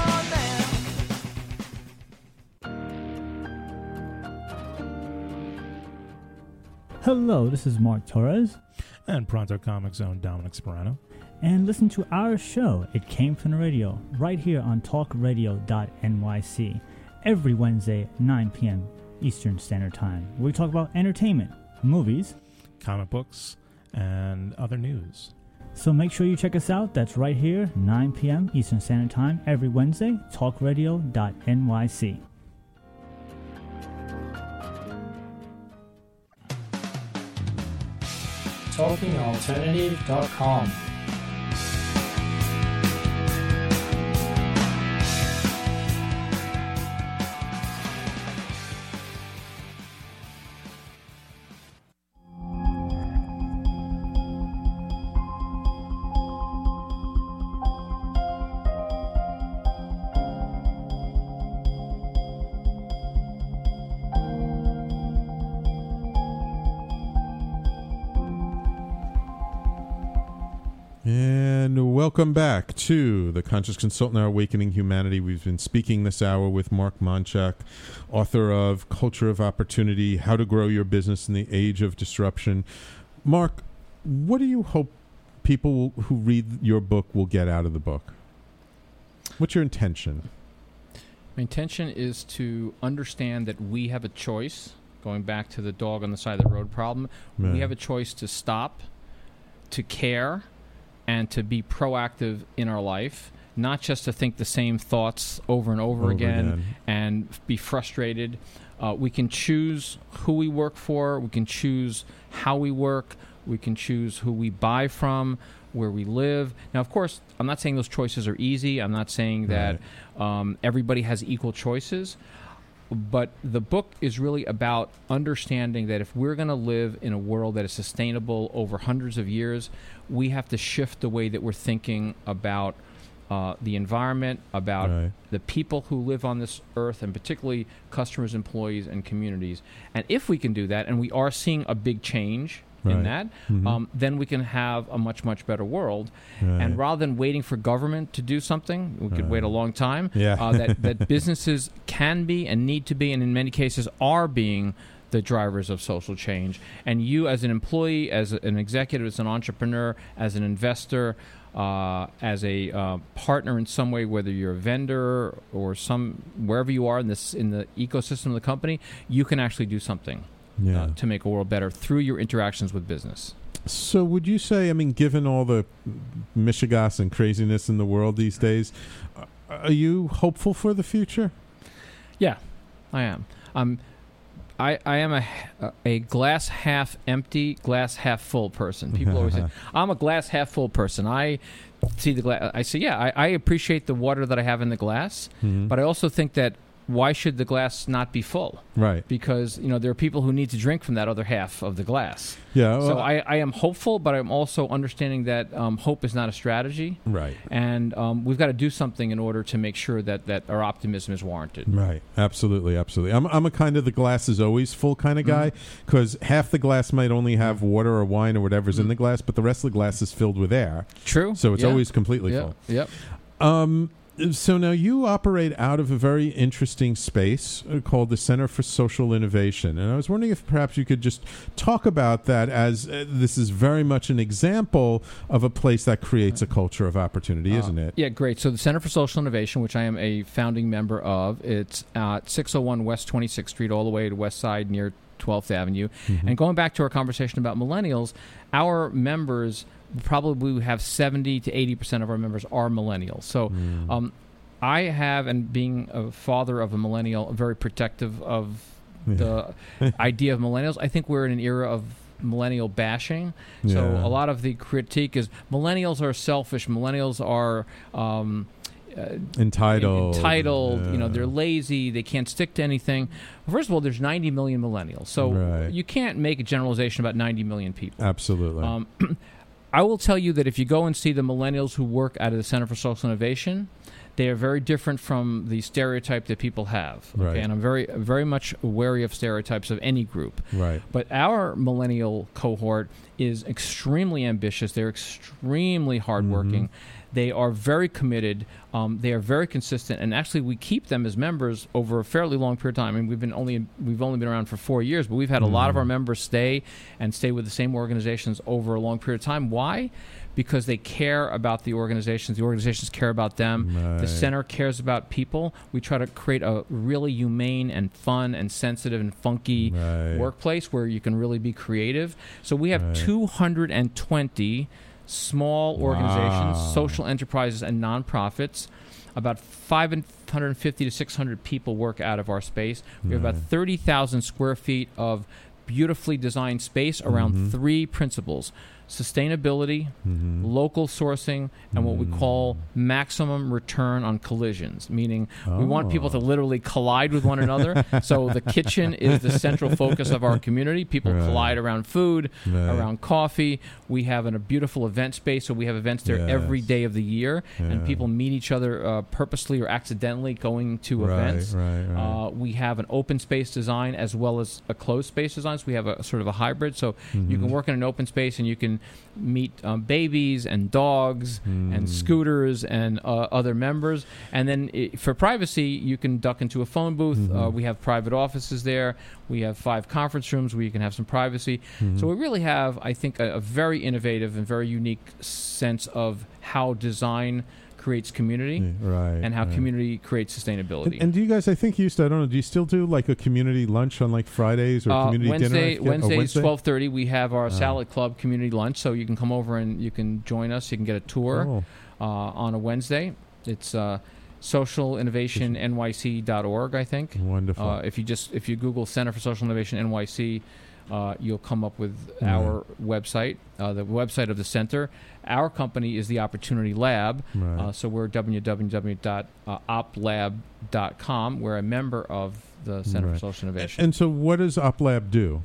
Hello, this is Mark Torres. And Pronto Comics Zone Dominic Sperano. And listen to our show, It Came From the Radio, right here on talkradio.nyc, every Wednesday, 9 p.m. Eastern Standard Time. We talk about entertainment, movies, comic books, and other news. So make sure you check us out. That's right here, 9 p.m. Eastern Standard Time, every Wednesday, talkradio.nyc. TalkingAlternative.com. welcome back to the Conscious Consultant Hour Awakening Humanity. We've been speaking this hour with Mark Monchek, author of Culture of Opportunity How to Grow Your Business in the Age of Disruption. Mark, what do you hope people who read your book will get out of the book? What's your intention? My intention is to understand that we have a choice, going back to the dog on the side of the road problem. Right. We have a choice to stop, to care, and to be proactive in our life, not just to think the same thoughts over and over, Over again, again. and be frustrated. Uh, we can choose who we work for, we can choose how we work, we can choose who we buy from, where we live. Now, of course, I'm not saying those choices are easy. I'm not saying that um, everybody has equal choices. But the book is really about understanding that if we're going to live in a world that is sustainable over hundreds of years, we have to shift the way that we're thinking about uh, the environment, about Right. the people who live on this earth, and particularly customers, employees, and communities. And if we can do that, and we are seeing a big change Right. in that, Mhm. um, then we can have a much, much better world. Right. And rather than waiting for government to do something, we could wait a long time. Yeah. Uh, that, that businesses can be and need to be, and in many cases are being the drivers of social change. And you, as an employee, as an executive, as an entrepreneur, as an investor, uh, as a uh, partner in some way, whether you're a vendor or some wherever you are in this in the ecosystem of the company, you can actually do something Yeah. uh, to make a world better through your interactions with business. So, would you say, I mean, given all the mishigas and craziness in the world these days, uh, are you hopeful for the future? Yeah, I am. Um, I, I am a, a glass half empty, glass half full person. People always say, I'm a glass half full person. I see the glass. I say, yeah, I, I appreciate the water that I have in the glass, Mhm. but I also think that why should the glass not be full? Right. Because, you know, there are people who need to drink from that other half of the glass. Yeah, so I, I am hopeful, but I'm also understanding that um, hope is not a strategy. Right. And um, we've got to do something in order to make sure that, that our optimism is warranted. Right. Absolutely. Absolutely. I'm, I'm a kind of the glass is always full kind of guy Mm-hmm. because half the glass might only have water or wine or whatever's in the glass, but the rest of the glass is filled with air. True. So it's Yeah. always completely Yep. full. Yep. Um, so now you operate out of a very interesting space uh, called the Center for Social Innovation, and I was wondering if perhaps you could just talk about that as uh, this is very much an example of a place that creates a culture of opportunity, isn't Uh, it? Yeah, great. So the Center for Social Innovation, which I am a founding member of, it's at 601 West 26th Street, all the way to West Side near 12th Avenue. Mhm. And going back to our conversation about millennials, our members probably we have 70 to 80 percent of our members are millennials. So. Mm. Um, I have, and being a father of a millennial, very protective of the idea of millennials. I think we're in an era of millennial bashing. So a lot of the critique is millennials are selfish. Millennials are. Um, uh, Entitled. entitled. You know, they're lazy. They can't stick to anything. First of all, there's 90 million millennials, so Right. you can't make a generalization about 90 million people. Absolutely. Um, I will tell you that if you go and see the millennials who work out of the Center for Social Innovation, they are very different from the stereotype that people have. Right. And I'm very, very much wary of stereotypes of any group. Right. But our millennial cohort is extremely ambitious. They're extremely hardworking. Mm-hmm. They are very committed. Um, they are very consistent, and actually, we keep them as members over a fairly long period of time. I mean, we've been only we've only been around for four years, but we've had a lot of Mhm. our members stay and stay with the same organizations over a long period of time. Why? Because they care about the organizations. The organizations care about them. The center cares about people. We try to create a really humane and fun and sensitive and funky Right. workplace where you can really be creative. So we have Right. 220 small organizations, Wow. social enterprises, and nonprofits. About 550 to 600 people work out of our space. We have about 30,000 square feet of beautifully designed space around Mhm. three principles sustainability, Mhm. local sourcing, and what we call maximum return on collisions, meaning we want people to Oh. literally collide with one another. so the kitchen is the central focus of our community. People Right. collide around food, Right. around coffee. We have an, a beautiful event space, so we have events there every Yes. day of the year, and people meet each other uh, purposely or accidentally going to Right, events. Uh, we have an open space design as well as a closed space design. So we have a sort of a hybrid. So you can Mhm. work in an open space and you can meet um, babies and dogs Mm. and scooters and uh, other members. And then i for privacy, you can duck into a phone booth. Uh, Mhm. we have private offices there. We have five conference rooms where you can have some privacy. Mhm. So we really have, I think, a, a very innovative and very unique sense of how design creates community Yeah, right, and how right. community creates sustainability. And, and do you guys? I think you used to. I don't know. Do you still do like a community lunch on like Fridays or Uh, community dinner? Wednesday, oh, Wednesday, Wednesday? twelve thirty. We have our Oh. salad club community lunch, so you can come over and you can join us. You can get a tour Oh. uh, on a Wednesday. It's uh, socialinnovationnyc.org, I think. Wonderful. Uh, if you just if you Google Center for Social Innovation NYC, uh, you'll come up with Yeah. our website, uh, the website of the center. Our company is the Opportunity Lab, Right. uh, so we're www.oplab.com. We're a member of the Center Right. for Social Innovation. And so, what does OpLab do?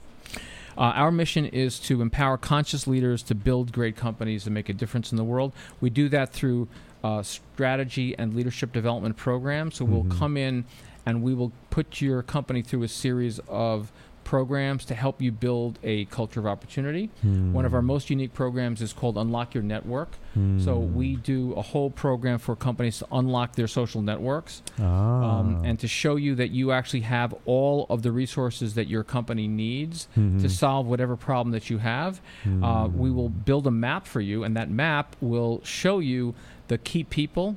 Uh, our mission is to empower conscious leaders to build great companies and make a difference in the world. We do that through uh, strategy and leadership development programs. So we'll Mhm. come in and we will put your company through a series of programs to help you build a culture of opportunity. One of our Hmm. most unique programs is called Unlock Your Network. So Hmm. we do a whole program for companies to unlock their social networks Ah. um, and to show you that you actually have all of the resources that your company needs Mhm. to solve whatever problem that you have. Uh, Hmm. we will build a map for you, and that map will show you the key people,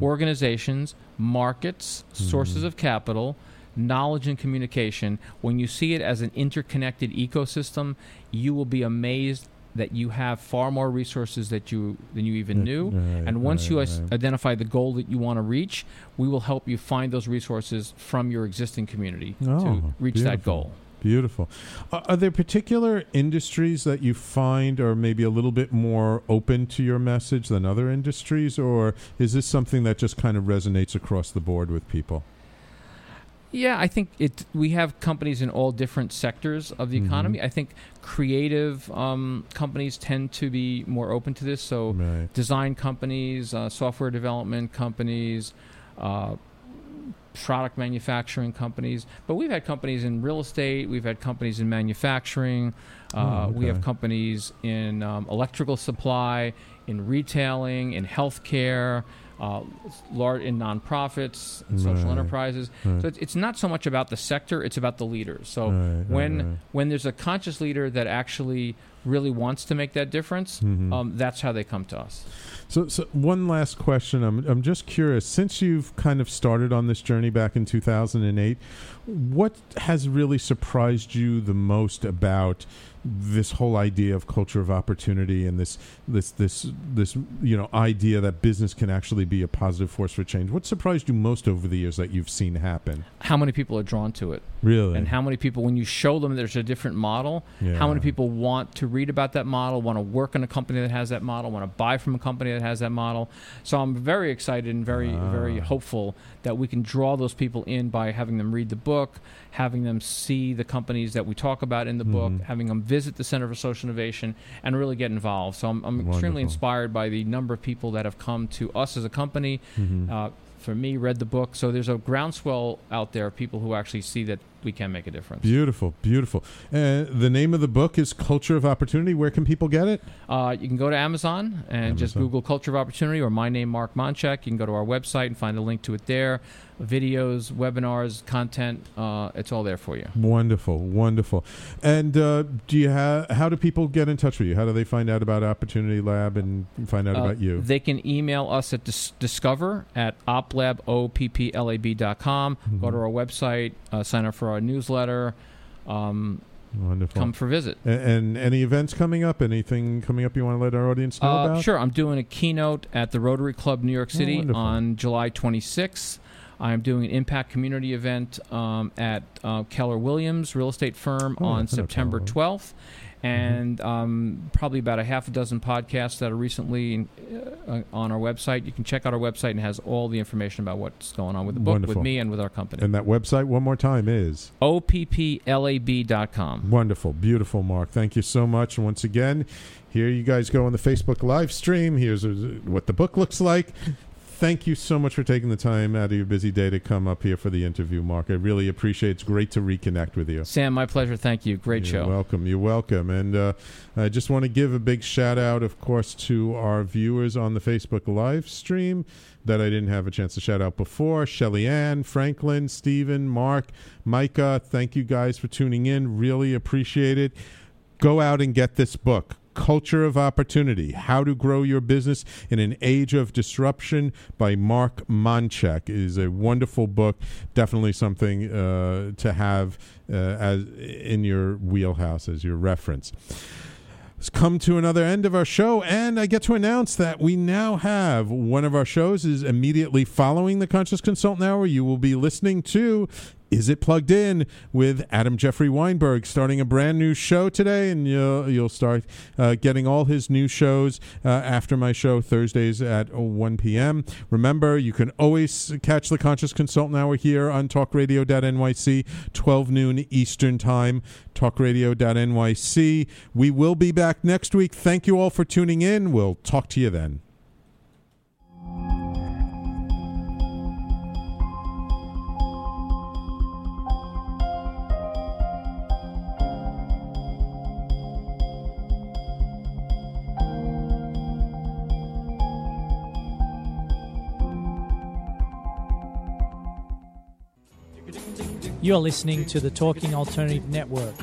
organizations, markets, sources of capital, knowledge and communication. When you see it as an interconnected ecosystem, you will be amazed that you have far more resources that you than you even knew. right, and once you right, is- right. identify the goal that you want to reach, we will help you find those resources from your existing community to Oh, reach that goal. Beautiful. Uh, are there particular industries that you find are maybe a little bit more open to your message than other industries, or is this something that just kind of resonates across the board with people? Yeah, I think it. We have companies in all different sectors of the Mhm. economy. I think creative um, companies tend to be more open to this. So, Right. design companies, uh, software development companies, uh, product manufacturing companies. But we've had companies in real estate. We've had companies in manufacturing. Uh, Oh, We have companies in um, electrical supply, in retailing, in healthcare. Uh, large in nonprofits, and social Right. enterprises. Right. So it's, it's not so much about the sector; it's about the leaders. So Right, when when there's a conscious leader that actually really wants to make that difference, Mhm. um, that's how they come to us. So, so one last question. I'm I'm just curious. Since you've kind of started on this journey back in 2008, what has really surprised you the most about this whole idea of culture of opportunity and this this this this you know idea that business can actually be a positive force for change? What surprised you most over the years that you've seen happen? How many people are drawn to it? Really? And how many people, when you show them there's a different model, Yeah. how many people want to read about that model, want to work in a company that has that model, want to buy from a company that has that model? So I'm very excited and very, very Ah. hopeful that we can draw those people in by having them read the book, having them see the companies that we talk about in the book, Mhm. having them visit the Center for Social Innovation, and really get involved. So I'm, I'm extremely inspired by the number of people that have come to us as a company. Mhm. Uh, for me, read the book. So there's a groundswell out there of people who actually see that we can make a difference. Beautiful, beautiful. Uh, the name of the book is Culture of Opportunity. Where can people get it? Uh, you can go to Amazon and just Google Culture of Opportunity or my name, Mark Monchek. You can go to our website and find a link to it there. Videos, webinars, content, uh, it's all there for you. Wonderful, wonderful. And uh, do you have? How do people get in touch with you? How do they find out about Opportunity Lab and find out Uh, about you? They can email us at dis- discover at oplab, O-P-P-L-A-B dot com. Mm-hmm. Go to our website, uh, sign up for our newsletter. Um, Wonderful. Come for visit. A- And, any events coming up? Anything coming up you want to let our audience know Uh, about? sure. I'm doing a keynote at the Rotary Club New York Oh, City wonderful. on July 26th. I'm doing an impact community event um, at uh, Keller Williams Real Estate Firm Oh, on September 12th. And um, probably about a half a dozen podcasts that are recently uh, on our website. You can check out our website and it has all the information about what's going on with the book, Wonderful. with me, and with our company. And that website, one more time, is OPPLAB.com. Wonderful, beautiful, Mark. Thank you so much. And once again, here you guys go on the Facebook live stream. Here's uh, what the book looks like. Thank you so much for taking the time out of your busy day to come up here for the interview, Mark. I really appreciate it. It's great to reconnect with you. Sam, my pleasure. Thank you. Great You're show. welcome. You're welcome. And uh, I just want to give a big shout out, of course, to our viewers on the Facebook live stream that I didn't have a chance to shout out before. Shelly Ann, Franklin, Stephen, Mark, Micah. Thank you guys for tuning in. Really appreciate it. Go out and get this book. Culture of Opportunity How to Grow Your Business in an Age of Disruption by Mark Monchek is a wonderful book. Definitely something uh, to have uh, as in your wheelhouse as your reference. Let's come to another end of our show, and I get to announce that we now have one of our shows is immediately following the Conscious Consultant Hour. You will be listening to Is It Plugged In with Adam Jeffrey Weinberg, starting a brand new show today, and you'll you'll start uh, getting all his new shows uh, after my show Thursdays at 1 p.m. Remember, you can always catch the Conscious Consultant Hour here on TalkRadio.nyc, 12 noon Eastern Time. TalkRadio.nyc. We will be back next week. Thank you all for tuning in. We'll talk to you then. You're listening to the Talking Alternative Network.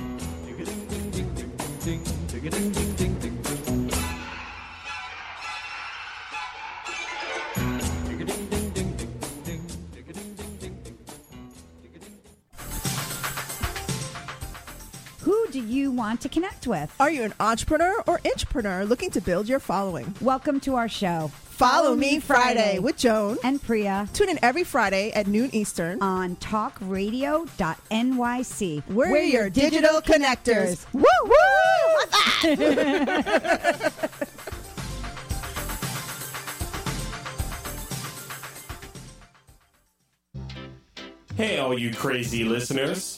Who do you want to connect with? Are you an entrepreneur or intrapreneur looking to build your following? Welcome to our show. Follow Me Friday with Joan and Priya. Tune in every Friday at noon Eastern on talkradio.nyc. We're, your digital connectors. Woo woo! Hey, all you crazy listeners.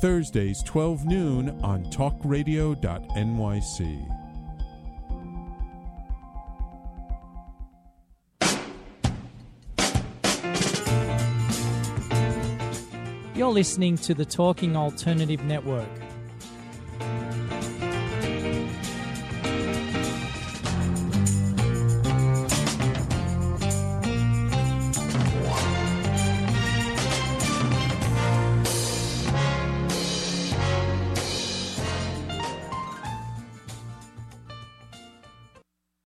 Thursdays 12 noon on talkradio.nyc. You're listening to the Talking Alternative Network.